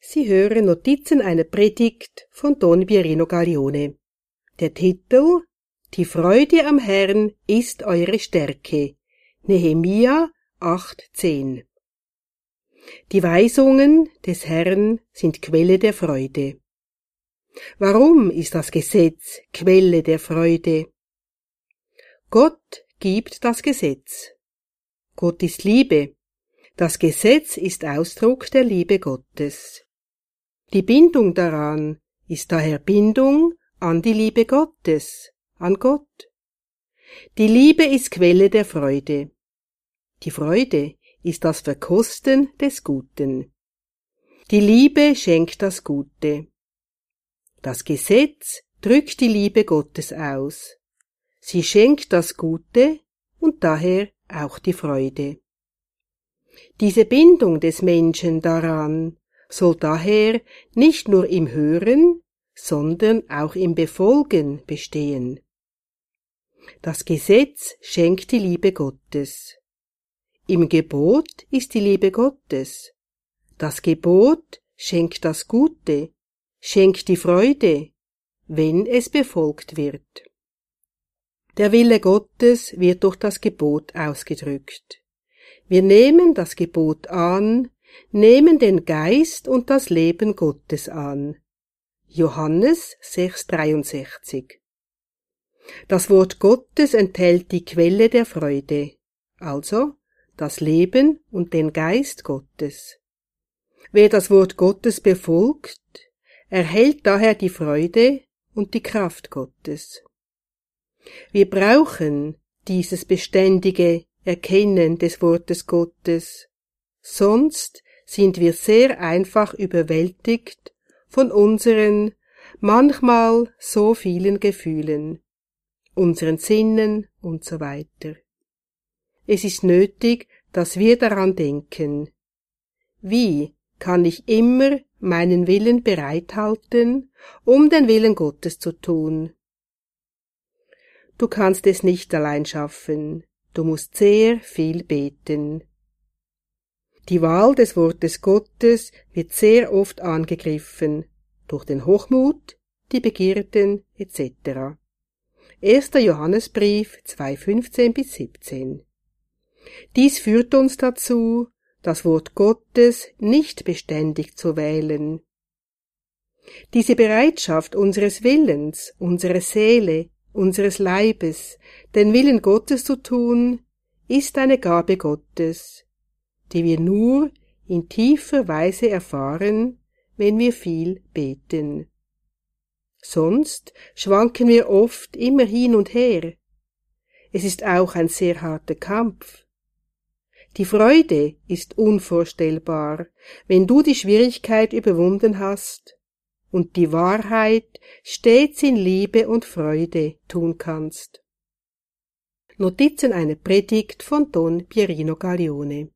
Sie hören Notizen einer Predigt von Don Pierino Gaglione. Der Titel Die Freude am Herrn ist eure Stärke. Nehemia 8,10 Die Weisungen des Herrn sind Quelle der Freude. Warum ist das Gesetz Quelle der Freude? Gott gibt das Gesetz. Gott ist Liebe. Das Gesetz ist Ausdruck der Liebe Gottes. Die Bindung daran ist daher Bindung an die Liebe Gottes, an Gott. Die Liebe ist Quelle der Freude. Die Freude ist das Verkosten des Guten. Die Liebe schenkt das Gute. Das Gesetz drückt die Liebe Gottes aus. Sie schenkt das Gute und daher auch die Freude. Diese Bindung des Menschen daran soll daher nicht nur im Hören, sondern auch im Befolgen bestehen. Das Gesetz schenkt die Liebe Gottes. Im Gebot ist die Liebe Gottes. Das Gebot schenkt das Gute, schenkt die Freude, wenn es befolgt wird. Der Wille Gottes wird durch das Gebot ausgedrückt. Wir nehmen das Gebot an, nehmen den Geist und das Leben Gottes an. Johannes 6,63 Das Wort Gottes enthält die Quelle der Freude, also das Leben und den Geist Gottes. Wer das Wort Gottes befolgt, erhält daher die Freude und die Kraft Gottes. Wir brauchen dieses beständige Erkennen des Wortes Gottes, sonst sind wir sehr einfach überwältigt von unseren manchmal so vielen Gefühlen, unseren Sinnen und so weiter. Es ist nötig, dass wir daran denken. Wie kann ich immer meinen Willen bereithalten, um den Willen Gottes zu tun? Du kannst es nicht allein schaffen, du musst sehr viel beten. Die Wahl des Wortes Gottes wird sehr oft angegriffen, durch den Hochmut, die Begierden etc. 1. Johannesbrief 2.15 bis 17. Dies führt uns dazu, das Wort Gottes nicht beständig zu wählen. Diese Bereitschaft unseres Willens, unserer Seele, unseres Leibes, den Willen Gottes zu tun, ist eine Gabe Gottes, die wir nur in tiefer Weise erfahren, wenn wir viel beten. Sonst schwanken wir oft immer hin und her. Es ist auch ein sehr harter Kampf. Die Freude ist unvorstellbar, wenn du die Schwierigkeit überwunden hast und die Wahrheit stets in Liebe und Freude tun kannst. Notizen einer Predigt von Don Pierino Gaglione